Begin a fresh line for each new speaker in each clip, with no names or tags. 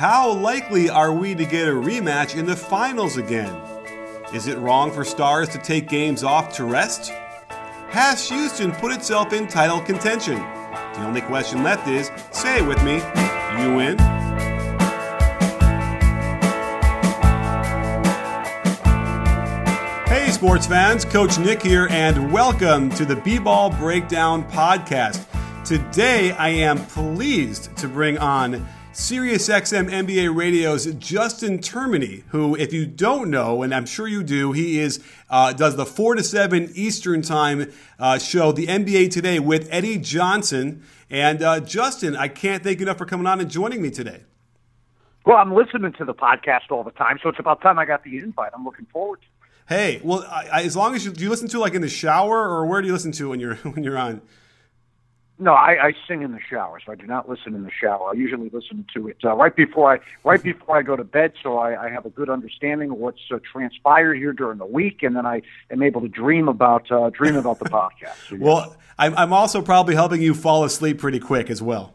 How likely are we to get a rematch in the finals again? Is it wrong for Stars to take games off to rest? Has Houston put itself in title contention? The only question left is say it with me you win. Hey, sports fans, Coach Nick here, and welcome to the B Ball Breakdown Podcast. Today, I am pleased to bring on SiriusXM NBA Radio's Justin Termine, who, if you don't know, and I'm sure you do, he is uh, does the four to seven Eastern Time uh, show, the NBA Today, with Eddie Johnson. And uh, Justin, I can't thank you enough for coming on and joining me today.
Well, I'm listening to the podcast all the time, so it's about time I got the invite. I'm looking forward to. it.
Hey, well, I, I, as long as you do you listen to like in the shower, or where do you listen to when you're when you're on?
No, I, I sing in the shower, so I do not listen in the shower. I usually listen to it uh, right before I right before I go to bed, so I, I have a good understanding of what's uh, transpired here during the week, and then I am able to dream about uh, dream about the podcast. So, yeah.
Well, I'm, I'm also probably helping you fall asleep pretty quick as well.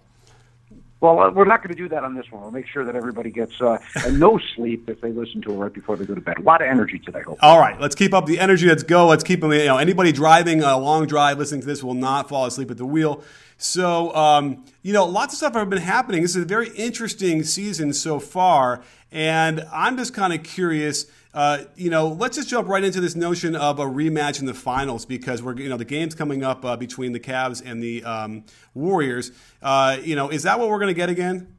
Well, uh, we're not going to do that on this one. We'll make sure that everybody gets uh, no sleep if they listen to it right before they go to bed. A lot of energy today. Hopefully.
All right, let's keep up the energy. Let's go. Let's keep. You know, anybody driving a long drive listening to this will not fall asleep at the wheel. So, um, you know, lots of stuff have been happening. This is a very interesting season so far, and I'm just kind of curious. Uh, you know, let's just jump right into this notion of a rematch in the finals because we're, you know, the game's coming up uh, between the Cavs and the um, Warriors. Uh, you know, is that what we're going to get again?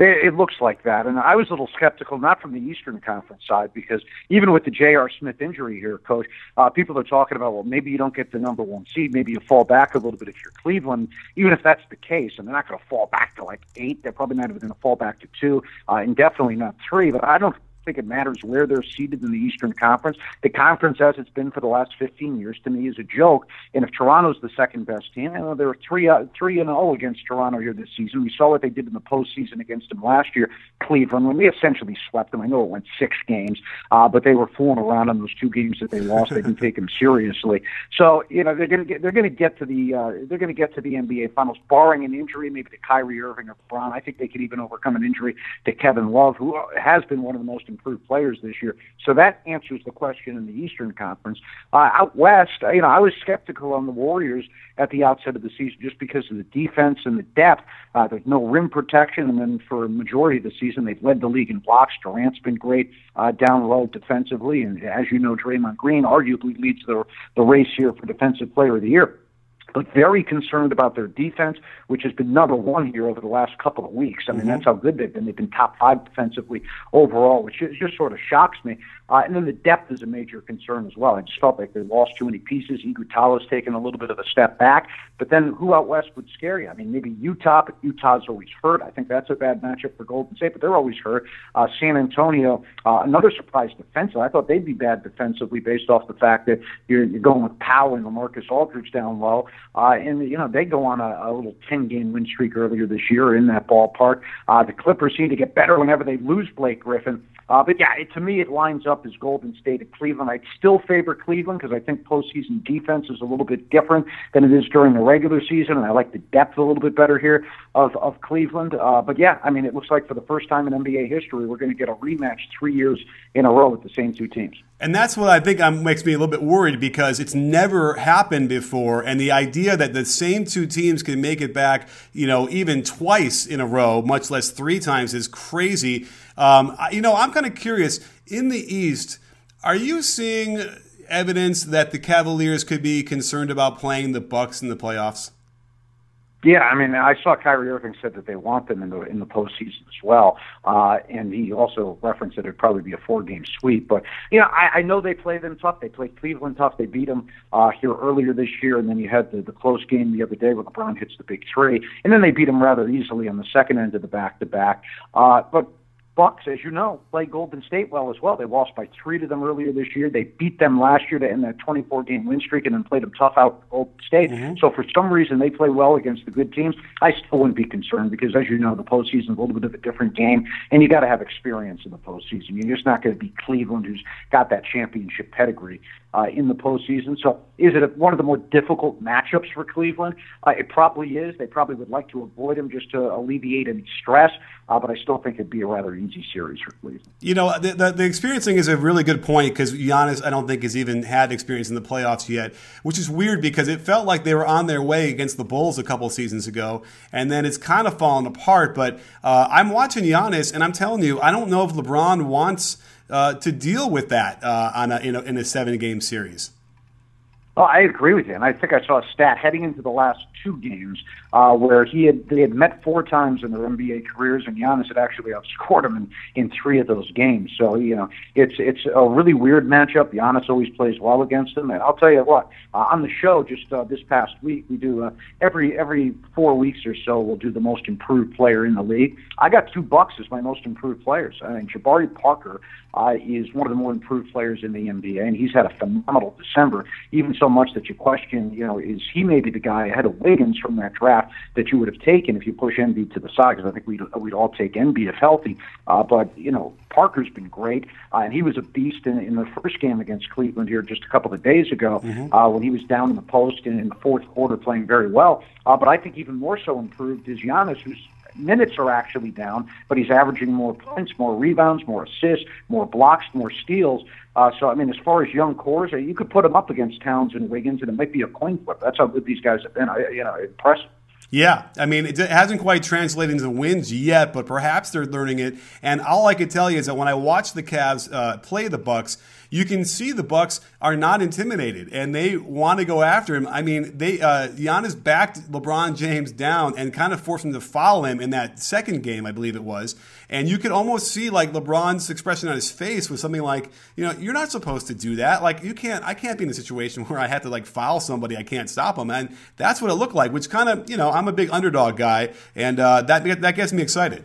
It, looks like that, and I was a little skeptical, not from the Eastern Conference side, because even with the J.R. Smith injury here, Coach, uh, people are talking about, well, maybe you don't get the number one seed, maybe you fall back a little bit if you're Cleveland. Even if that's the case, and they're not going to fall back to like eight, they're probably not even going to fall back to two, uh, and definitely not three. But I don't think it matters where they're seated in the Eastern Conference. The conference, as it's been for the last 15 years, to me is a joke. And if Toronto's the second best team, you know, there were three uh, three and zero against Toronto here this season. We saw what they did in the postseason against them last year. Cleveland, when they essentially swept them. I know it went six games, uh, but they were fooling around on those two games that they lost. they didn't take them seriously. So you know they're going to get they're going to get to the uh, they're going to get to the NBA Finals, barring an injury, maybe to Kyrie Irving or LeBron. I think they could even overcome an injury to Kevin Love, who has been one of the most improved players this year. So that answers the question in the Eastern Conference. Uh, out west, you know, I was skeptical on the Warriors at the outset of the season just because of the defense and the depth. Uh, there's no rim protection, and then for a majority of the season, they've led the league in blocks. Durant's been great uh, down low defensively, and as you know, Draymond Green arguably leads the the race here for Defensive Player of the Year but very concerned about their defense, which has been number one here over the last couple of weeks. I mean,
Mm-hmm.
that's how good they've been. They've been top five defensively overall, which is, just sort of shocks me. Uh, and then the depth is a major concern as well. I just felt like they lost too many pieces. Iguodala's taken a little bit of a step back. But then who out west would scare you? I mean, maybe Utah, but Utah's always hurt. I think that's a bad matchup for Golden State, but they're always hurt. Uh, San Antonio, uh, another surprise defensive. I thought they'd be bad defensively based off the fact that you're, you're going with Pau and LaMarcus Aldridge down low. Uh, and, you know, they go on a, a little 10 game win streak earlier this year in that ballpark. Uh, the Clippers seem to get better whenever they lose Blake Griffin. Uh, but yeah, it, to me, it lines up as Golden State at Cleveland. I'd still favor Cleveland because I think postseason defense is a little bit different than it is during the regular season, and I like the depth a little bit better here of of Cleveland. Uh, but yeah, I mean, it looks like for the first time in NBA history, we're going to get a rematch three years in a row with the same two teams.
And that's what I think um, makes me a little bit worried because it's never happened before. And the idea that the same two teams can make it back, you know, even twice in a row, much less three times, is crazy. Um, you know, I'm kind of curious. In the East, are you seeing evidence that the Cavaliers could be concerned about playing the Bucks in the playoffs?
Yeah, I mean, I saw Kyrie Irving said that they want them in the in the postseason as well, uh, and he also referenced that it'd probably be a four game sweep. But you know, I, I know they play them tough. They played Cleveland tough. They beat them uh, here earlier this year, and then you had the, the close game the other day where LeBron hits the big three, and then they beat them rather easily on the second end of the back to back. But Bucks, as you know, play Golden State well as well. They lost by three to them earlier this year. They beat them last year to end that 24 game win streak and then played them tough out Golden State. Mm-hmm. So for some reason they play well against the good teams. I still wouldn't be concerned because, as you know, the postseason is a little bit of a different game, and you got to have experience in the postseason. You're just not going to be Cleveland, who's got that championship pedigree uh, in the postseason. So is it a, one of the more difficult matchups for Cleveland? Uh, it probably is. They probably would like to avoid them just to alleviate any stress, uh, but I still think it'd be a rather easy easy series for Cleveland.
You know, the, the, the experiencing is a really good point because Giannis, I don't think, has even had experience in the playoffs yet, which is weird because it felt like they were on their way against the Bulls a couple seasons ago, and then it's kind of fallen apart. But uh, I'm watching Giannis, and I'm telling you, I don't know if LeBron wants uh, to deal with that uh, on a, in a, in a seven game series.
Oh, I agree with you, and I think I saw a stat heading into the last two games uh, where he had they had met four times in their NBA careers, and Giannis had actually outscored him in, in three of those games. So you know, it's it's a really weird matchup. Giannis always plays well against him, and I'll tell you what, uh, on the show just uh, this past week, we do uh, every every four weeks or so, we'll do the most improved player in the league. I got two bucks as my most improved players. I mean, Jabari Parker uh, is one of the more improved players in the NBA, and he's had a phenomenal December, even so much that you question, you know, is he maybe the guy ahead of Wiggins from that draft that you would have taken if you push Embiid to the side? Because I think we'd, we'd all take Embiid if healthy. Uh, but, you know, Parker's been great, uh, and he was a beast in, in the first game against Cleveland here just a couple of days ago mm-hmm. uh, when he was down in the post and in the fourth quarter playing very well. Uh, but I think even more so improved is Giannis, who's minutes are actually down, but he's averaging more points, more rebounds, more assists, more blocks, more steals. Uh, so, I mean, as far as young cores, you could put them up against Towns and Wiggins, and it might be a coin flip. That's how good these guys have been. I, you know, impressive.
Yeah, I mean, it hasn't quite translated into wins yet, but perhaps they're learning it. And all I can tell you is that when I watch the Cavs uh, play the Bucks, you can see the Bucks are not intimidated and they want to go after him. I mean, they uh, Giannis backed LeBron James down and kind of forced him to foul him in that second game, I believe it was. And you could almost see like LeBron's expression on his face was something like, you know, you're not supposed to do that. Like you can't, I can't be in a situation where I have to like foul somebody. I can't stop them. And that's what it looked like, which kind of, you know, I'm a big underdog guy, and uh, that that gets me excited.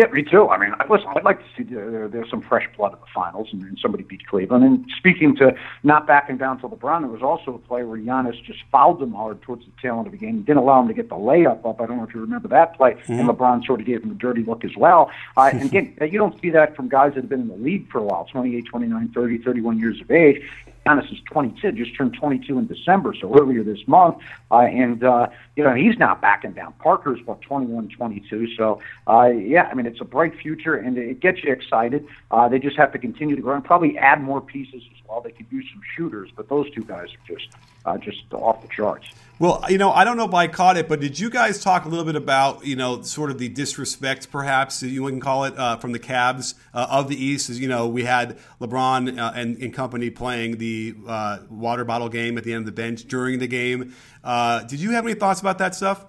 Yeah, me too. I mean, listen, I'd like to see there, there's some fresh blood in the finals and, and somebody beat Cleveland. And speaking to not backing down to LeBron, there was also a play where Giannis just fouled him hard towards the tail end of the game. He didn't allow him to get the layup up. I don't know if you remember that play. Mm-hmm. And LeBron sort of gave him a dirty look as well. Uh, and again, you don't see that from guys that have been in the league for a while 28, 29, 30, 31 years of age. Giannis is 22, just turned 22 in December, so earlier this month. Uh, and, uh, you know, he's not backing down. Parker's, what, 21, 22. So, uh, yeah, I mean, it's a bright future, and it gets you excited. Uh, they just have to continue to grow and probably add more pieces They could use some shooters, but those two guys are just uh, just off the charts.
Well, you know, I don't know if I caught it, but did you guys talk a little bit about, you know, sort of the disrespect, perhaps you can call it, uh, from the Cavs uh, of the East? As you know, we had LeBron uh, and, and, company playing the uh, water bottle game at the end of the bench during the game. Uh, did you have any thoughts about that stuff?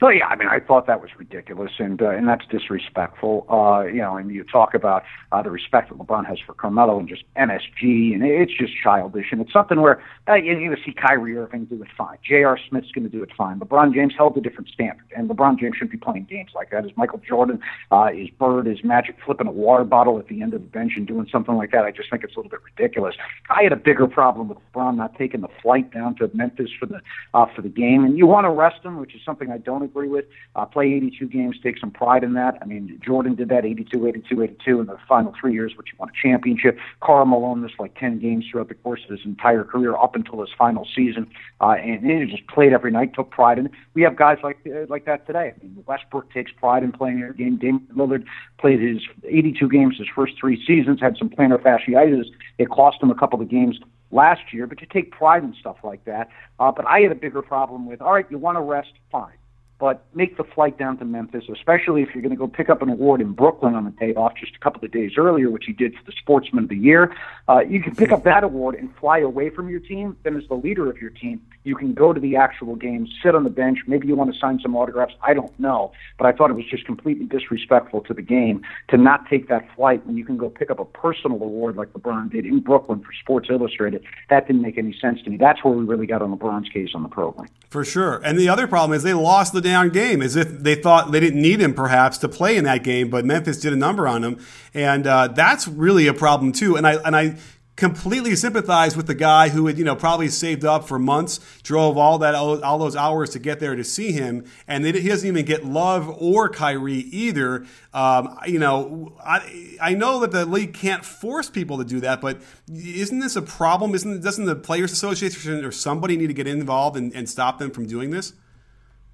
So yeah, I mean, I thought that was ridiculous, and uh, and that's disrespectful. Uh, you know, and you talk about uh, the respect that LeBron has for Carmelo and just MSG, and it's just childish, and it's something where uh, going to see Kyrie Irving do it fine, J.R. Smith's going to do it fine. LeBron James held a different standard, and LeBron James shouldn't be playing games like that. Is Michael Jordan, uh, is Bird, is Magic flipping a water bottle at the end of the bench and doing something like that? I just think it's a little bit ridiculous. I had a bigger problem with LeBron not taking the flight down to Memphis for the uh, for the game, and you want to rest him, which is something I don't agree with. Uh, play 82 games, take some pride in that. I mean, Jordan did that 82, 82, 82 in the final three years, which he won a championship. Karl Malone missed like 10 games throughout the course of his entire career up until his final season, uh, and he just played every night, took pride in it. We have guys like uh, like that today. I mean, Westbrook takes pride in playing every game. Damian Lillard played his 82 games his first three seasons, had some plantar fasciitis. It cost him a couple of games last year, but you take pride in stuff like that. Uh, but I had a bigger problem with, all right, you want to rest, fine but make the flight down to Memphis, especially if you're going to go pick up an award in Brooklyn on the day off just a couple of days earlier, which he did for the Sportsman of the Year. Uh, you can pick up that award and fly away from your team. Then, as the leader of your team, you can go to the actual game, sit on the bench. Maybe you want to sign some autographs. I don't know, but I thought it was just completely disrespectful to the game to not take that flight when you can go pick up a personal award like LeBron did in Brooklyn for Sports Illustrated. That didn't make any sense to me. That's where we really got on LeBron's case on the program.
For sure. And the other problem is they lost the down game as if they thought they didn't need him perhaps to play in that game, but Memphis did a number on him. And uh, that's really a problem too. And I, and I, completely sympathize with the guy who had, you know, probably saved up for months, drove all that all those hours to get there to see him, and he doesn't even get Love or Kyrie either. Um, you know, I I know that the league can't force people to do that, but isn't this a problem? Isn't doesn't the Players Association or somebody need to get involved and, and stop them from doing this?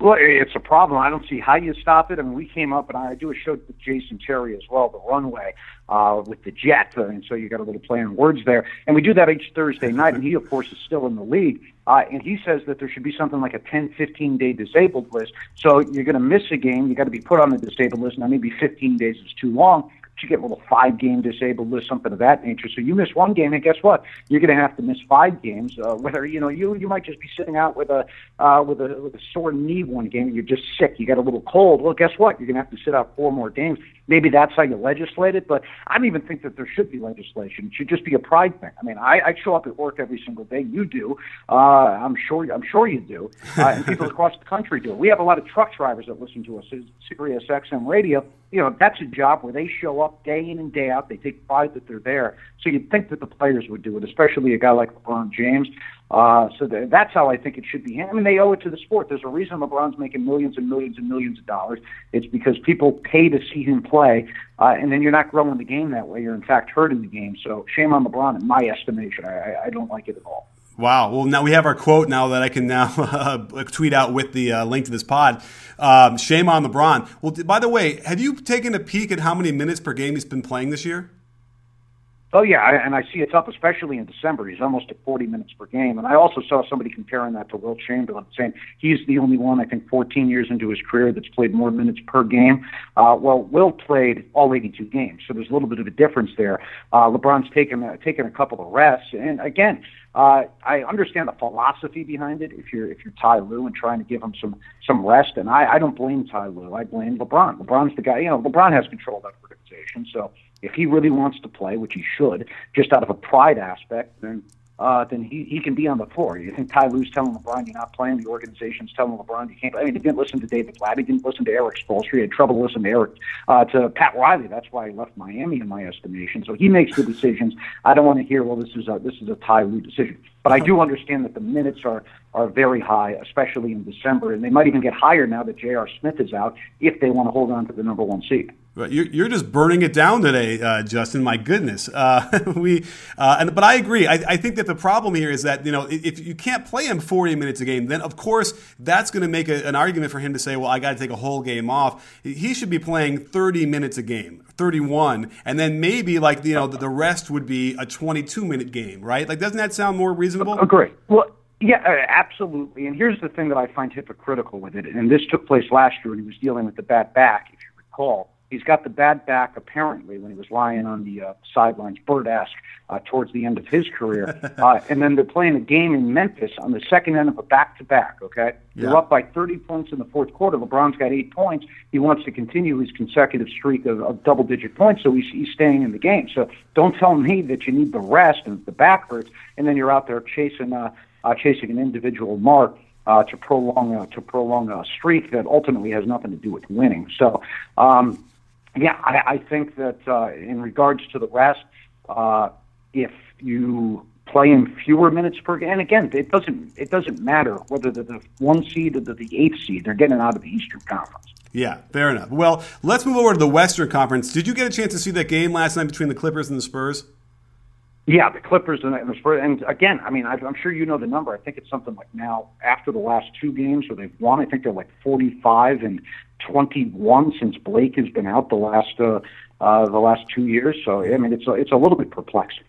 Well, it's a problem. I don't see how you stop it. I mean, we came up, and I do a show with Jason Terry as well, the runway uh, with the Jet, and so you got a little play on words there. And we do that each Thursday night, and he, of course, is still in the league. Uh, and he says that there should be something like a 10, 15 day disabled list. So you're going to miss a game, you got to be put on the disabled list. Now, maybe 15 days is too long you get a little five game disabled list, something of that nature. So you miss one game, and guess what? You're going to have to miss five games. Uh, whether you know you you might just be sitting out with a uh, with a with a sore knee one game, and you're just sick. You got a little cold. Well, guess what? You're going to have to sit out four more games. Maybe that's how you legislate it, but I don't even think that there should be legislation. It should just be a pride thing. I mean, I, I show up at work every single day. You do. Uh, I'm sure. I'm sure you do. Uh, and people across the country do. We have a lot of truck drivers that listen to us. Sirius XM radio you know, that's a job where they show up day in and day out. They take pride that they're there. So you'd think that the players would do it, especially a guy like LeBron James. Uh, so the, that's how I think it should be. I mean, they owe it to the sport. There's a reason LeBron's making millions and millions and millions of dollars. It's because people pay to see him play, uh, and then you're not growing the game that way. You're in fact hurting the game. So shame on LeBron, in my estimation. I, I don't like it at all.
Wow. Well, now we have our quote now that I can now uh, tweet out with the uh, link to this pod. Um, shame on LeBron. Well, by the way, have you taken a peek at how many minutes per game he's been playing this year?
Oh yeah, and I see it's up, especially in December. He's almost at 40 minutes per game, and I also saw somebody comparing that to Wilt Chamberlain, saying he's the only one, I think, 14 years into his career that's played more minutes per game. Uh, well, Wilt played all 82 games, so there's a little bit of a difference there. Uh, LeBron's taken uh, taken a couple of rests, and again, uh, I understand the philosophy behind it. If you're if you're Ty Lue and trying to give him some some rest, and I, I don't blame Ty Lue. I blame LeBron. LeBron's the guy. You know, LeBron has control of that organization, so if he really wants to play, which he should, just out of a pride aspect, then uh, then he, he can be on the floor. You think Ty Lue's telling LeBron you're not playing? The organization's telling LeBron you can't. I mean, he didn't listen to David Blatt. He didn't listen to Erik Spoelstra. He had trouble listening to Erik uh, to Pat Riley. That's why he left Miami, in my estimation. So he makes the decisions. I don't want to hear, well, this is a this is a Ty Lue decision. But I do understand that the minutes are are very high, especially in December, and they might even get higher now that J.R. Smith is out if they want to hold on to the number one seed.
You're just burning it down today, uh, Justin. My goodness, uh, we. Uh, and, but I agree. I, I, think that the problem here is that you know if you can't play him 40 minutes a game, then of course that's going to make a, an argument for him to say, well, I got to take a whole game off. He should be playing 30 minutes a game, 31, and then maybe like you know the, the rest would be a 22 minute game, right? Like, doesn't that sound more reasonable?
Agree. Well. Yeah, uh, absolutely. And here's the thing that I find hypocritical with it. And this took place last year when he was dealing with the bad back, if you recall He's got the bad back apparently when he was lying on the uh, sidelines, bird-esque, uh, towards the end of his career. uh, and then they're playing a game in Memphis on the second end of a back-to-back. Okay, yeah. they're up by 30 points in the fourth quarter. LeBron's got eight points. He wants to continue his consecutive streak of, of double-digit points, so he's, he's staying in the game. So don't tell me that you need the rest and the back hurts, and then you're out there chasing uh, uh, chasing an individual mark. Uh, to prolong uh, to prolong a streak that ultimately has nothing to do with winning. So um, yeah, I, I think that uh, in regards to the rest, uh, if you play in fewer minutes per game, and again, it doesn't it doesn't matter whether they're the one seed or the, the eighth seed; they're getting out of the Eastern Conference.
Yeah, fair enough. Well, let's move over to the Western Conference. Did you get a chance to see that game last night between the Clippers and the Spurs?
Yeah, the Clippers and the Spurs. And again, I mean, I'm sure you know the number. I think it's something like now after the last two games where they've won. I think they're like 45 and 21 since Blake has been out the last uh, uh, the last two years. So I mean, it's a, it's a little bit perplexing.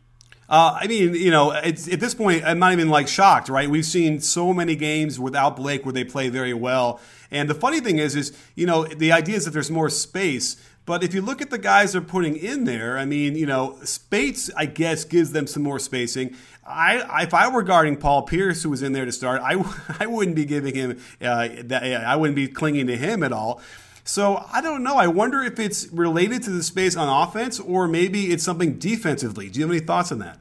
Uh, I mean, you know, at this point, I'm not even like shocked, right? We've seen so many games without Blake where they play very well. And the funny thing is, is you know, the idea is that there's more space. But if you look at the guys they're putting in there, I mean, you know, Speights, I guess, gives them some more spacing. I, if I were guarding Paul Pierce, who was in there to start, I, I wouldn't be giving him uh, that. I wouldn't be clinging to him at all. So I don't know. I wonder if it's related to the space on offense, or maybe it's something defensively. Do you have any thoughts on that?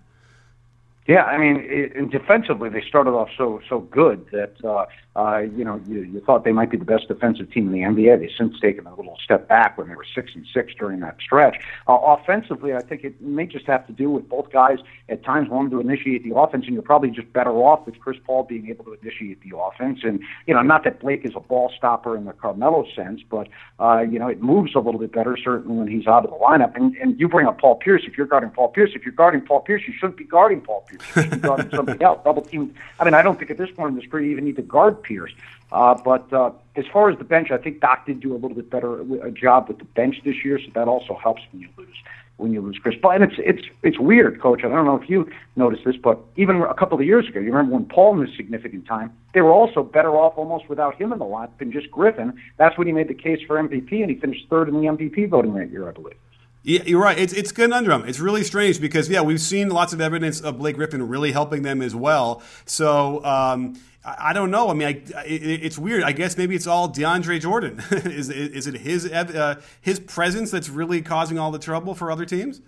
Yeah, I mean, it, defensively they started off so so good that uh, uh, you know, you, you thought they might be the best defensive team in the NBA. They've since taken a little step back when they were six and six during that stretch. Uh, offensively, I think it may just have to do with both guys at times wanting to initiate the offense, and you're probably just better off with Chris Paul being able to initiate the offense. And you know, not that Blake is a ball stopper in the Carmelo sense, but uh, you know, it moves a little bit better certainly when he's out of the lineup. And, and you bring up Paul Pierce. If you're guarding Paul Pierce, if you're guarding Paul Pierce, you shouldn't be guarding Paul Pierce. You should be guarding somebody else. Double team. I mean, I don't think at this point in the career you even need to guard Pierce. Uh, but uh, as far as the bench, I think Doc did do a little bit better a job with the bench this year, so that also helps when you lose when you lose Chris Paul. And it's it's it's weird, Coach. I don't know if you noticed this, but even a couple of years ago, you remember when Paul missed significant time, they were also better off almost without him in the lineup than just Griffin. That's when he made the case for MVP, and he finished third in the MVP voting that year, I believe.
Yeah, you're right. It's it's conundrum. It's really strange because yeah, we've seen lots of evidence of Blake Griffin really helping them as well. So um, I, don't know. I mean, I, it, it's weird. I guess maybe it's all DeAndre Jordan. is is it his uh, his presence that's really causing all the trouble for other teams?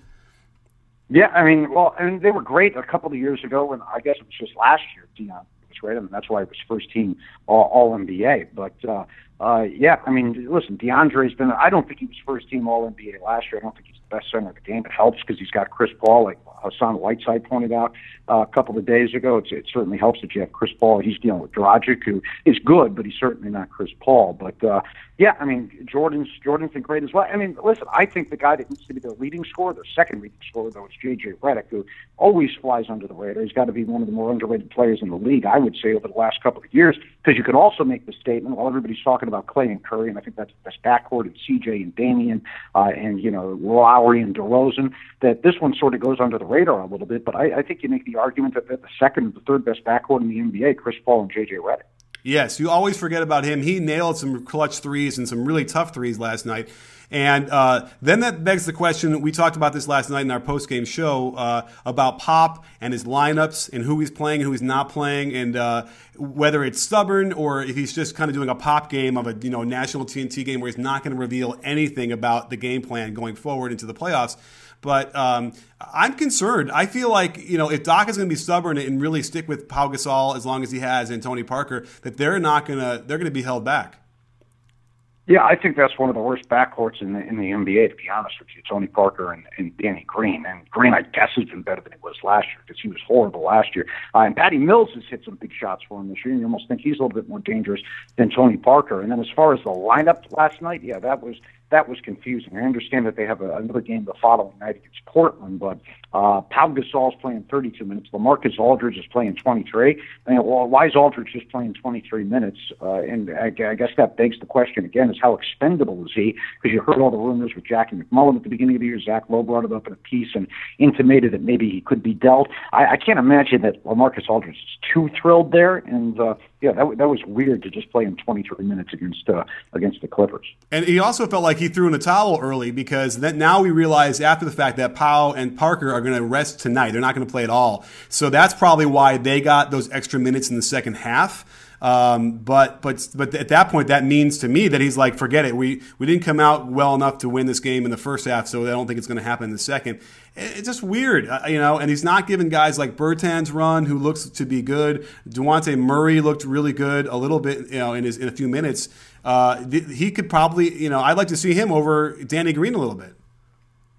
Yeah, I mean, well, I mean, they were great a couple of years ago, and I guess it was just last year. Dion was great, I and mean, that's why it was first team All, all NBA. But uh, uh, yeah, I mean, listen, DeAndre's been. I don't think he was first team All NBA last year. I don't think he's the best center of the game. It helps because he's got Chris Paul, like Hassan Whiteside pointed out uh, a couple of days ago. It's, it certainly helps that you have Chris Paul. He's dealing with Dragic, who is good, but he's certainly not Chris Paul. But uh, yeah, I mean, Jordan's Jordan's been great as well. I mean, listen, I think the guy that needs to be the leading scorer, the second leading scorer, though, is J.J. Redick, who always flies under the radar. He's got to be one of the more underrated players in the league, I would say, over the last couple of years. Because you could also make the statement while everybody's talking about Clay and Curry, and I think that's the best backcourt and C.J. and Damian, uh, and you know Lowry and DeRozan, that this one sort of goes under the radar a little bit. But I, I think you make the argument that, the second the third best backcourt in the NBA, Chris Paul and J.J. Redick.
Yes, you always forget about him. He nailed some clutch threes and some really tough threes last night. And uh, then that begs the question. We talked about this last night in our post game show uh, about Pop and his lineups and who he's playing and who he's not playing, and uh, whether it's stubborn or if he's just kind of doing a pop game of a you know national TNT game where he's not going to reveal anything about the game plan going forward into the playoffs. But um, I'm concerned. I feel like you know if Doc is going to be stubborn and really stick with Pau Gasol as long as he has and Tony Parker, that they're not going to they're going to be held back.
Yeah, I think that's one of the worst backcourts in the in the NBA. To be honest with you, Tony Parker and, and Danny Green. And Green, I guess, has been better than he was last year because he was horrible last year. Uh, and Patty Mills has hit some big shots for him this year, and you almost think he's a little bit more dangerous than Tony Parker. And then as far as the lineup last night, yeah, that was that was confusing. I understand that they have a, another game the following night against Portland, but uh, Pau Gasol's playing 32 minutes. LaMarcus Aldridge is playing 23. I mean, well, why is Aldridge just playing 23 minutes? Uh, and I, I guess that begs the question again: is how expendable is he? Because you heard all the rumors with Jackie MacMullan at the beginning of the year. Zach Lowe brought it up in a piece and intimated that maybe he could be dealt. I, I can't imagine that LaMarcus Aldridge is too thrilled there, and uh, yeah, that, that was weird to just play him 23 minutes against uh, against the Clippers.
And he also felt like he threw in a towel early because then now we realize after the fact that Pau and Parker are going to rest tonight. They're not going to play at all. So that's probably why they got those extra minutes in the second half. Um, but but but at that point, that means to me that he's like, forget it. We we didn't come out well enough to win this game in the first half, so I don't think it's going to happen in the second. It's just weird, uh, you know. And he's not giving guys like Bertans run, who looks to be good. Dejounte Murray looked really good a little bit, you know, in his in a few minutes. Uh, he could probably, you know, I'd like to see him over Danny Green a little bit.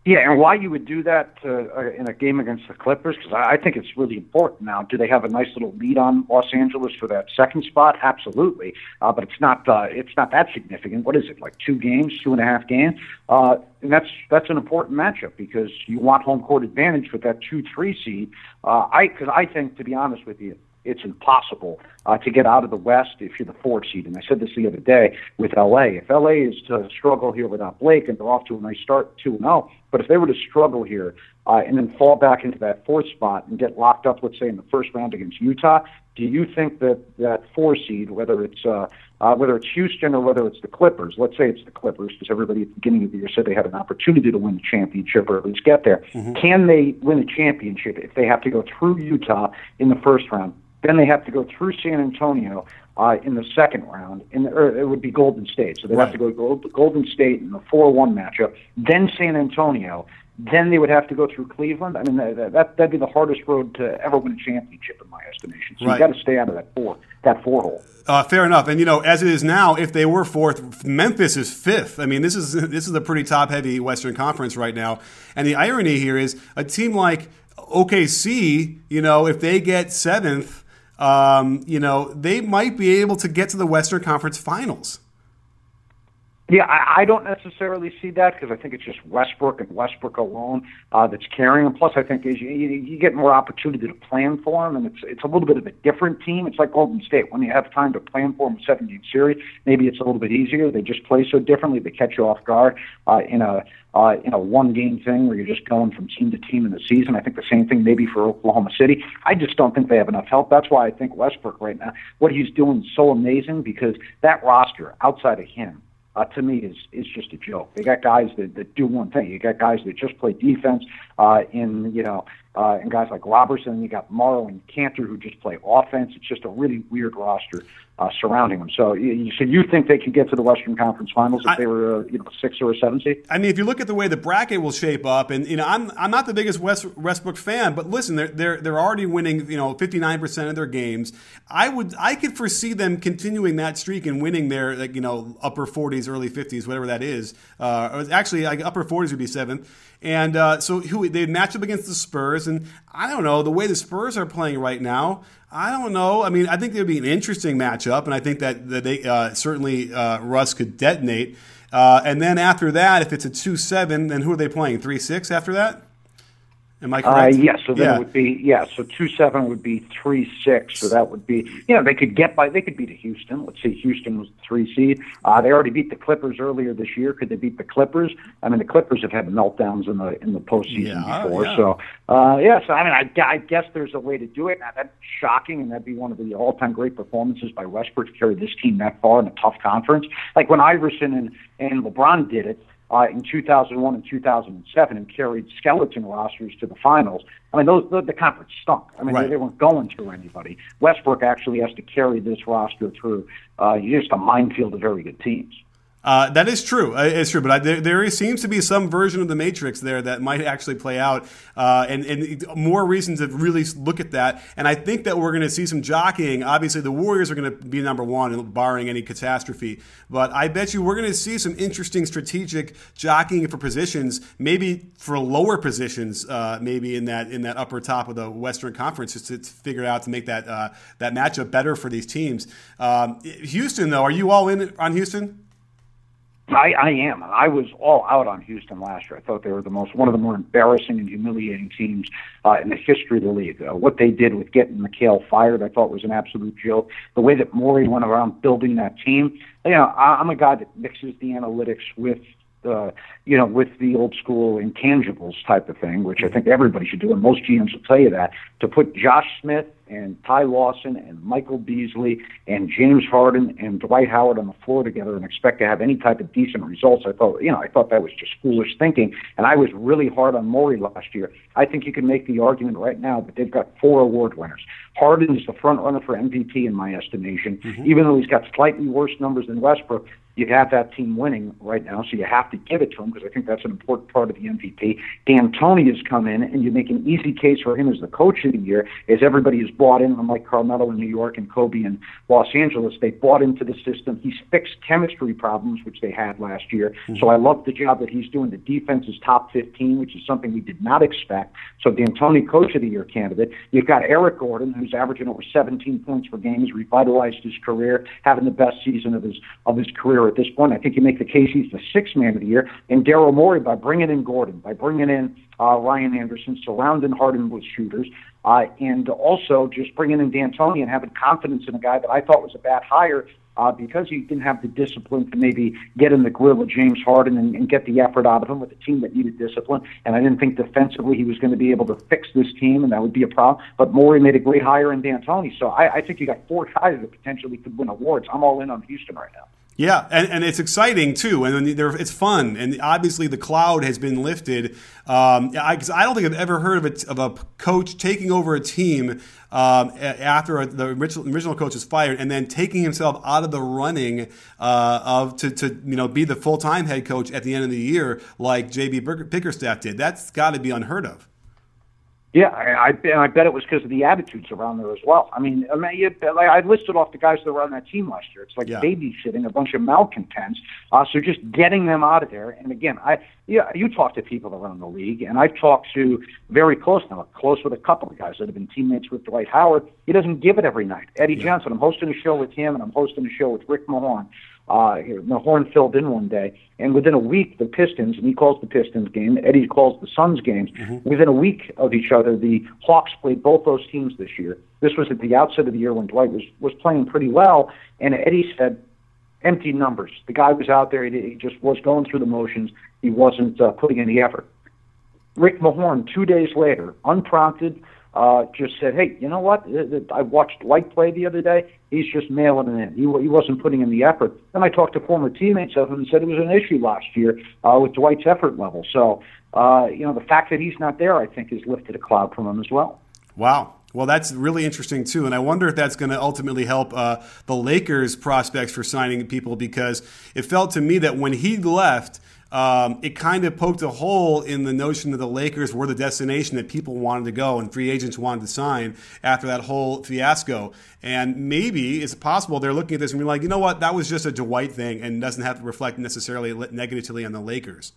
Yeah, and why you would do that uh, in a game against the Clippers? Because I think it's really important. Now, do they have a nice little lead on Los Angeles for that second spot? Absolutely, uh, but it's not uh, it's not that significant. What is it like two games, two and a half games? Uh, and that's that's an important matchup because you want home court advantage with that two three seed. Uh, I because I think to be honest with you, it's impossible uh, to get out of the West if you're the fourth seed. And I said this the other day with LA. If LA is to struggle here without Blake and they're off to a nice start, 2 0, but if they were to struggle here uh, and then fall back into that fourth spot and get locked up, let's say, in the first round against Utah, do you think that that four seed, whether it's uh, uh, whether it's Houston or whether it's the Clippers, let's say it's the Clippers, because everybody at the beginning of the year said they had an opportunity to win the championship or at least get there. Mm-hmm. Can they win a championship if they have to go through Utah in the first round? Then they have to go through San Antonio uh, in the second round, in the, or it would be Golden State. So they right. have to go Gold, Golden State in the 4-1 matchup, then San Antonio, then they would have to go through Cleveland. I mean, that, that that'd be the hardest road to ever win a championship, in my estimation. So right. you got to stay out of that four that four hole.
Uh, fair enough. And you know, as it is now, if they were fourth, Memphis is fifth. I mean, this is this is a pretty top heavy Western Conference right now. And the irony here is a team like OKC, you know, if they get seventh, um, you know, they might be able to get to the Western Conference Finals.
Yeah, I, I don't necessarily see that because I think it's just Westbrook and Westbrook alone uh, that's carrying them. Plus, I think is you, you, get more opportunity to plan for them, and it's it's a little bit of a different team. It's like Golden State when you have time to plan for them, seven game series. Maybe it's a little bit easier. They just play so differently. They catch you off guard uh, in a uh, in a one game thing where you're just going from team to team in the season. I think the same thing maybe for Oklahoma City. I just don't think they have enough help. That's why I think Westbrook right now, what he's doing is so amazing because that roster outside of him uh, to me is is just a joke. They got guys that, that do one thing. You got guys that just play defense uh, in you know uh, and guys like Roberson. You got Morrow and Kanter who just play offense. It's just a really weird roster uh, surrounding them. So you, so you think they could get to the Western Conference Finals if I, they were a, you know six or a seven seed?
I mean, if you look at the way the bracket will shape up, and you know, I'm I'm not the biggest West, Westbrook fan, but listen, they're they're they're already winning you know 59 percent of their games. I would I could foresee them continuing that streak and winning their like you know upper 40s, early 50s, whatever that is. Uh, actually, like upper 40s would be seventh. And uh, so who, they'd match up against the Spurs, and I don't know the way the Spurs are playing right now. I don't know. I mean, I think it would be an interesting matchup, and I think that, that they uh, certainly uh, Russ could detonate. Uh, and then after that, if it's a two seven, then who are they playing? Three six after that. Am I correct?
Uh, yes. So then yeah. it would be yeah. So two seven would be three six. So that would be you know they could get by. They could beat Houston. Let's see. Houston was the three seed. Uh, they already beat the Clippers earlier this year. Could they beat the Clippers? I mean the Clippers have had meltdowns in the in the postseason yeah, before. Yeah. So uh, yeah. So I mean I, I guess there's a way to do it. Now, that's shocking, and that'd be one of the all time great performances by Westbrook to carry this team that far in a tough conference. Like when Iverson and and LeBron did it uh, in 2001 and 2007 and carried skeleton rosters to the finals. I mean, those the, the conference stunk. I mean, right. they, they weren't going through anybody. Westbrook actually has to carry this roster through uh, just a minefield of very good teams.
Uh, that is true. Uh, it's true, but I, there, there seems to be some version of the Matrix there that might actually play out, uh, and, and more reasons to really look at that. And I think that we're going to see some jockeying. Obviously, the Warriors are going to be number one, barring any catastrophe. But I bet you we're going to see some interesting strategic jockeying for positions, maybe for lower positions, uh, maybe in that in that upper top of the Western Conference, just to, to figure out to make that uh, that matchup better for these teams. Um, Houston, though, are you all in on Houston?
I, I am. I was all out on Houston last year. I thought they were the most one of the more embarrassing and humiliating teams uh, in the history of the league. Uh, what they did with getting McHale fired, I thought was an absolute joke. The way that Morey went around building that team, you know, I, I'm a guy that mixes the analytics with uh, you know, with the old school intangibles type of thing, which I think everybody should do, and most GMs will tell you that, to put Josh Smith and Ty Lawson and Michael Beasley and James Harden and Dwight Howard on the floor together and expect to have any type of decent results. I thought, you know, I thought that was just foolish thinking. And I was really hard on Morey last year. I think you can make the argument right now that they've got four award winners. Harden is the front runner for MVP in my estimation, mm-hmm. even though he's got slightly worse numbers than Westbrook you have that team winning right now, so you have to give it to him because I think that's an important part of the MVP. D'Antoni has come in, and you make an easy case for him as the coach of the year, as everybody has bought in, unlike Carmelo in New York and Kobe in Los Angeles. They bought into the system. He's fixed chemistry problems, which they had last year. Mm-hmm. So I love the job that he's doing. The defense is top 15, which is something we did not expect. So D'Antoni, coach of the year candidate. You've got Eric Gordon, who's averaging over 17 points per game. He's revitalized his career, having the best season of his of his career at this point. I think you make the case he's the sixth man of the year. And Daryl Morey, by bringing in Gordon, by bringing in uh, Ryan Anderson, surrounding Harden with shooters, uh, and also just bringing in D'Antoni and having confidence in a guy that I thought was a bad hire uh, because he didn't have the discipline to maybe get in the grill of James Harden and, and get the effort out of him with a team that needed discipline. And I didn't think defensively he was going to be able to fix this team, and that would be a problem. But Morey made a great hire in D'Antoni, so I, I think you got four guys that potentially could win awards. I'm all in on Houston right now.
Yeah, and, and it's exciting too, and it's fun, and obviously the cloud has been lifted. Um, I, I don't think I've ever heard of a, of a coach taking over a team um, after the original, original coach is fired, and then taking himself out of the running uh, of to, to you know be the full time head coach at the end of the year, like JB Bickerstaff did. That's got to be unheard of.
Yeah, I, I, I bet it was because of the attitudes around there as well. I mean, I mean, you, like I listed off the guys that were on that team last year. It's like yeah. babysitting a bunch of malcontents. Uh, so just getting them out of there. And again, I yeah, you talk to people around the league, and I've talked to very close now, close with a couple of guys that have been teammates with Dwight Howard. He doesn't give it every night. Eddie yeah. Johnson. I'm hosting a show with him, and I'm hosting a show with Rick Mahorn uh, the horn filled in one day, and within a week, the Pistons, and he calls the Pistons game, Eddie calls the Suns games. Mm-hmm. Within a week of each other, the Hawks played both those teams this year. This was at the outset of the year when Dwight was was playing pretty well, and Eddie said, empty numbers. The guy was out there; he, he just was going through the motions. He wasn't uh, putting any effort. Rick Mahorn, two days later, unprompted, uh, just said, "Hey, you know what? I watched Dwight play the other day. He's just mailing it in. He, he wasn't putting in the effort." Then I talked to former teammates of him and said it was an issue last year uh, with Dwight's effort level. So, uh, you know, the fact that he's not there, I think, has lifted a cloud from him as well.
Wow. Well, that's really interesting too, and I wonder if that's going to ultimately help uh, the Lakers' prospects for signing people because it felt to me that when he left um, it kind of poked a hole in the notion that the Lakers were the destination that people wanted to go and free agents wanted to sign after that whole fiasco. And maybe it's possible they're looking at this and being like, you know what, that was just a Dwight thing and doesn't have to reflect necessarily negatively on the Lakers.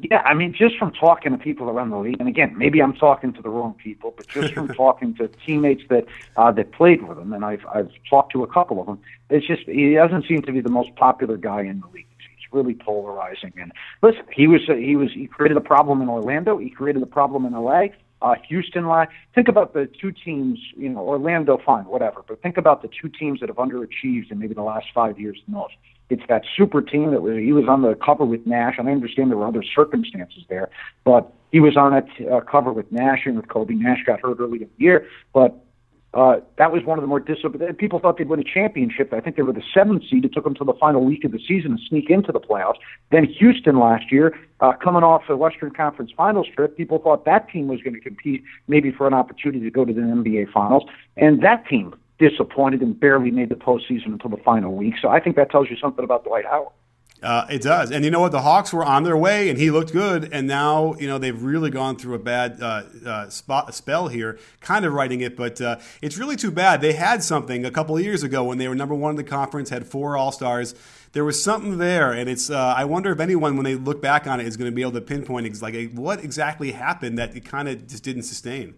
Yeah, I mean, just from talking to people around the league, and again, maybe I'm talking to the wrong people, but just from talking to teammates that uh, that played with him, and I've I've talked to a couple of them, it's just he doesn't seem to be the most popular guy in the league really polarizing. And listen, he was he was he created a problem in Orlando. He created a problem in LA. Uh, Houston, think about the two teams, you know, Orlando, fine, whatever, but think about the two teams that have underachieved in maybe the last five years the most. It's that super team that was, he was on the cover with Nash, and I understand there were other circumstances there, but he was on that uh, cover with Nash and with Kobe. Nash got hurt early in the year, but uh, that was one of the more disciplined. People thought they'd win a championship. I think they were the seventh seed. It took them to the final week of the season to sneak into the playoffs. Then Houston last year, uh, coming off the Western Conference Finals trip, people thought that team was going to compete maybe for an opportunity to go to the NBA Finals, and that team disappointed and barely made the postseason until the final week. So I think that tells you something about Dwight Howard.
Uh, it does, and you know what? The Hawks were on their way, and he looked good. And now, you know, they've really gone through a bad uh, uh, spot, spell here, kind of writing it. But uh, it's really too bad. They had something a couple of years ago when they were number one in the conference, had four All Stars. There was something there, and it's. Uh, I wonder if anyone, when they look back on it, is going to be able to pinpoint like what exactly happened that it kind of just didn't sustain.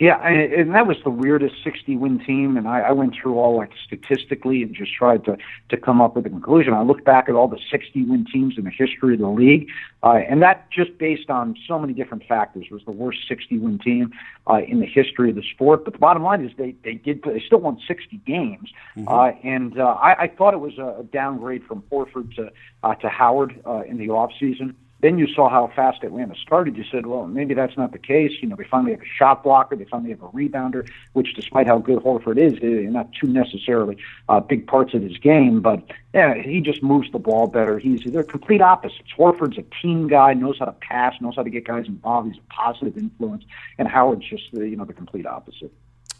Yeah, and, and that was the weirdest 60 win team. And I, I went through all like statistically and just tried to to come up with a conclusion. I looked back at all the 60 win teams in the history of the league, uh, and that just based on so many different factors was the worst 60 win team uh, in the history of the sport. But the bottom line is they they did they still won 60 games, mm-hmm. uh, and uh, I, I thought it was a downgrade from Horford to uh, to Howard uh, in the off season. Then you saw how fast Atlanta started. You said, well, maybe that's not the case. You know, they finally have a shot blocker. They finally have a rebounder, which, despite how good Horford is, they're not too necessarily uh, big parts of his game. But yeah, he just moves the ball better. He's they're complete opposites. Horford's a team guy, knows how to pass, knows how to get guys involved. He's a positive influence, and Howard's just the, you know the complete opposite.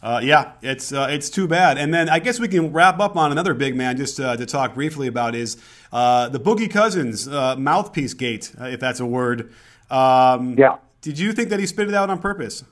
Uh, yeah, it's uh, it's too bad. And then I guess we can wrap up on another big man just uh, to talk briefly about is uh, the Boogie Cousins uh, mouthpiece gate, uh, if that's a word. Um,
yeah.
Did you think that he spit it out on purpose?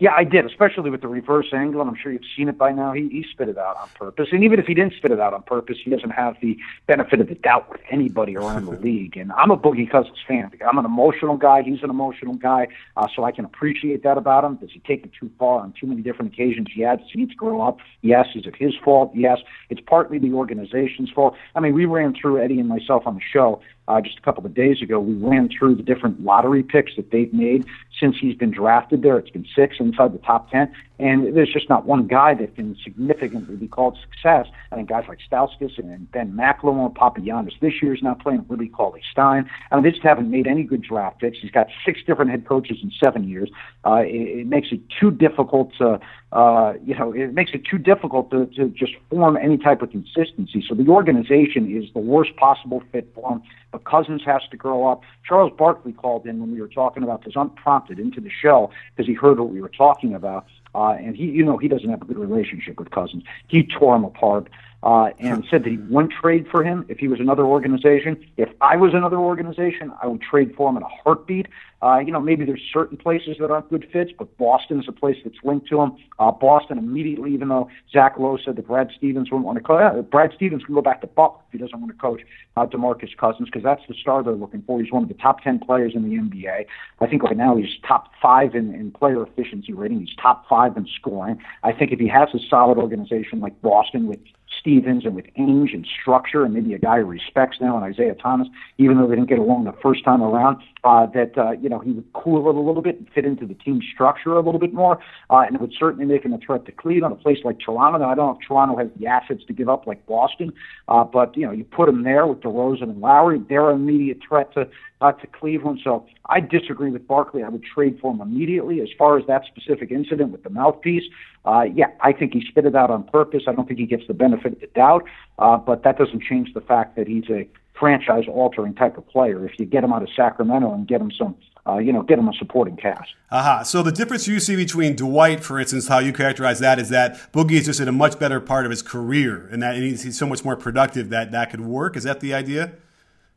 Yeah, I did, especially with the reverse angle, and I'm sure you've seen it by now. He, he spit it out on purpose, and even if he didn't spit it out on purpose, he doesn't have the benefit of the doubt with anybody around the league. And I'm a Boogie Cousins fan. I'm an emotional guy. He's an emotional guy, uh, so I can appreciate that about him. Does he take it too far on too many different occasions? Yes. Does he need to grow up? Yes. Is it his fault? Yes. It's partly the organization's fault. I mean, we ran through Eddie and myself on the show uh, just a couple of days ago. We ran through the different lottery picks that they've made since he's been drafted there. It's been six inside the top 10. And there's just not one guy that can significantly be called success. I think guys like Stauskas and Ben McLemore, Papagiannis this year is not playing Willie Cauley Stein. I mean, they just haven't made any good draft picks. He's got six different head coaches in seven years. Uh, it, it makes it too difficult to, uh, you know, it makes it too difficult to, to just form any type of consistency. So the organization is the worst possible fit for him. But Cousins has to grow up. Charles Barkley called in when we were talking about this unprompted into the show because he heard what we were talking about. Uh, and he, you know, he doesn't have a good relationship with Cousins. He tore him apart uh, and said that he wouldn't trade for him if he was another organization. If I was another organization, I would trade for him in a heartbeat. Uh, you know, maybe there's certain places that aren't good fits, but Boston is a place that's linked to him. Uh, Boston immediately, even though Zach Lowe said that Brad Stevens wouldn't want to coach, uh, Brad Stevens can go back to Buck if he doesn't want to coach uh, DeMarcus Cousins because that's the star they're looking for. He's one of the top 10 players in the NBA. I think right now he's top five in, in player efficiency rating. He's top five in scoring. I think if he has a solid organization like Boston with Stevens and with Ainge and structure and maybe a guy who respects now and Isaiah Thomas, even though they didn't get along the first time around, uh, that, uh, you know, he would cool it a little bit and fit into the team structure a little bit more. Uh, and it would certainly make him a threat to Cleveland, a place like Toronto. Now, I don't know if Toronto has the assets to give up like Boston, uh, but, you know, you put him there with DeRozan and Lowry, they're an immediate threat to, uh, to Cleveland. So I disagree with Barkley. I would trade for him immediately. As far as that specific incident with the mouthpiece, uh, yeah, I think he spit it out on purpose. I don't think he gets the benefit of the doubt, uh, but that doesn't change the fact that he's a franchise altering type of player. If you get him out of Sacramento and get him some uh, you know, get him a supporting cast.
Aha. Uh-huh. So the difference you see between Dwight, for instance, how you characterize that is that Boogie is just in a much better part of his career, and that he's, he's so much more productive that that could work. Is that the idea?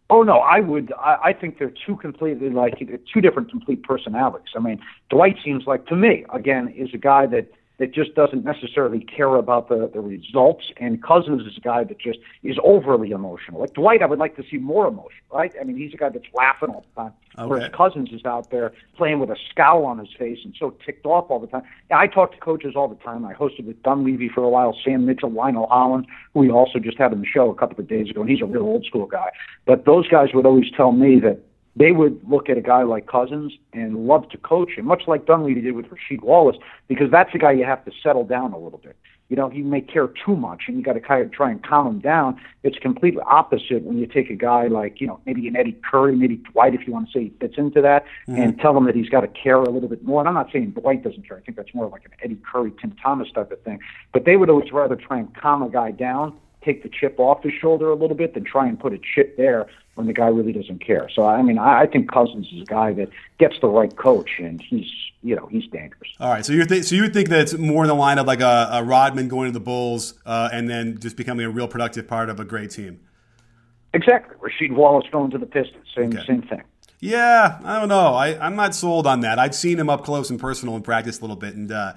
Oh no, I would. I, I think they're two completely like two different complete personalities. I mean, Dwight seems like to me again is a guy that that just doesn't necessarily care about the, the results. And Cousins is a guy that just is overly emotional. Like Dwight, I would like to see more emotion, right? I mean, he's a guy that's laughing all the time. Okay. Whereas Cousins is out there playing with a scowl on his face and so ticked off all the time. I talk to coaches all the time. I hosted with Dunleavy for a while, Sam Mitchell, Lionel Hollins, who we also just had on the show a couple of days ago, and he's a real old school guy. But those guys would always tell me that they would look at a guy like Cousins and love to coach him, much like Dunleavy did with Rasheed Wallace, because that's a guy you have to settle down a little bit. You know, he may care too much, and you got to kind of try and calm him down. It's completely opposite when you take a guy like, you know, maybe an Eddie Curry, maybe Dwight, if you want to say he fits into that, mm-hmm. and tell him that he's got to care a little bit more. And I'm not saying Dwight doesn't care. I think that's more like an Eddie Curry, Tim Thomas type of thing. But they would always rather try and calm a guy down take the chip off his shoulder a little bit than try and put a chip there when the guy really doesn't care. So I mean, I, I think Cousins is a guy that gets the right coach, and he's you know he's dangerous.
All right, so you th- so you would think that it's more in the line of like a, a Rodman going to the Bulls uh, and then just becoming a real productive part of a great team.
Exactly, Rasheed Wallace going to the Pistons, same okay. same thing.
Yeah, I don't know. I, I'm not sold on that. I've seen him up close and personal in practice a little bit, and uh,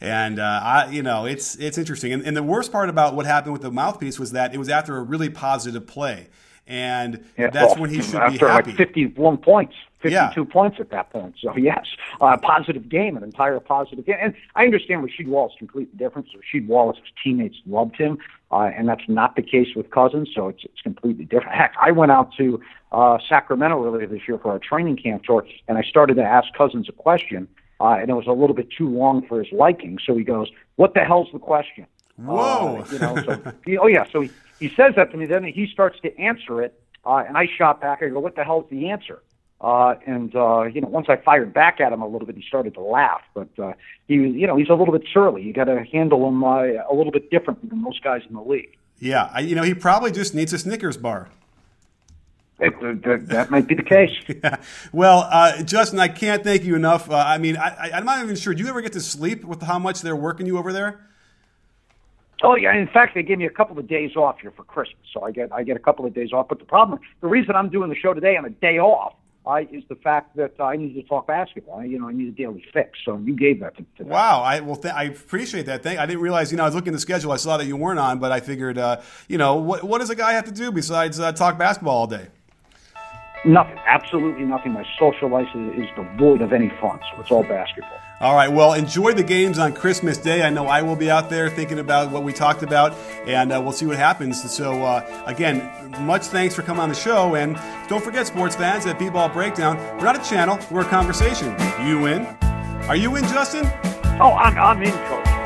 and uh, I, you know, it's it's interesting. And, and, the worst part about what happened with the mouthpiece was that it was after a really positive play, and yeah, that's well, when he should
after
be happy.
like fifty-one points, fifty-two yeah. points at that point. So yes, a uh, positive game, an entire positive game. And I understand Rasheed Wallace completely different. Rasheed Wallace's teammates loved him, uh, and that's not the case with Cousins. So it's it's completely different. Heck, I went out to uh, Sacramento earlier this year for our training camp tour, and I started to ask Cousins a question uh, and it was a little bit too long for his liking. So he goes, "What the hell's the question?"
Whoa!
Uh, you know, so he, oh yeah, so he, he says that to me. Then he starts to answer it, uh, and I shot back. I go, "What the hell's the answer?" Uh, and uh, you know, once I fired back at him a little bit, he started to laugh. But uh, he, you know, he's a little bit surly. You got to handle him uh, a little bit differently than most guys in the league.
Yeah, I, you know, he probably just needs a Snickers bar.
It, that, that, might be the case. yeah.
Well, uh, Justin, I can't thank you enough. Uh, I mean, I, am not even sure. Do you ever get to sleep with how much they're working you over there?
Oh yeah. In fact, they gave me a couple of days off here for Christmas, so I get I get a couple of days off. But the problem, the reason I'm doing the show today on a day off, uh, is the fact that I need to talk basketball. I, you know, I need a daily fix. So you gave that to, to
Wow. I well, th- I appreciate that. Thank. I didn't realize. You know, I was looking at the schedule. I saw that you weren't on, but I figured, uh, you know, what what does a guy have to do besides uh, talk basketball all day?
Nothing, absolutely nothing. My social life is, is devoid of any fun, so it's all basketball.
All right. Well, enjoy the games on Christmas Day. I know I will be out there thinking about what we talked about, and uh, we'll see what happens. So, uh, again, much thanks for coming on the show. And don't forget, sports fans, at B-Ball Breakdown, we're not a channel, we're a conversation. You in? Are you in, Justin?
Oh, I'm, I'm in, Coach.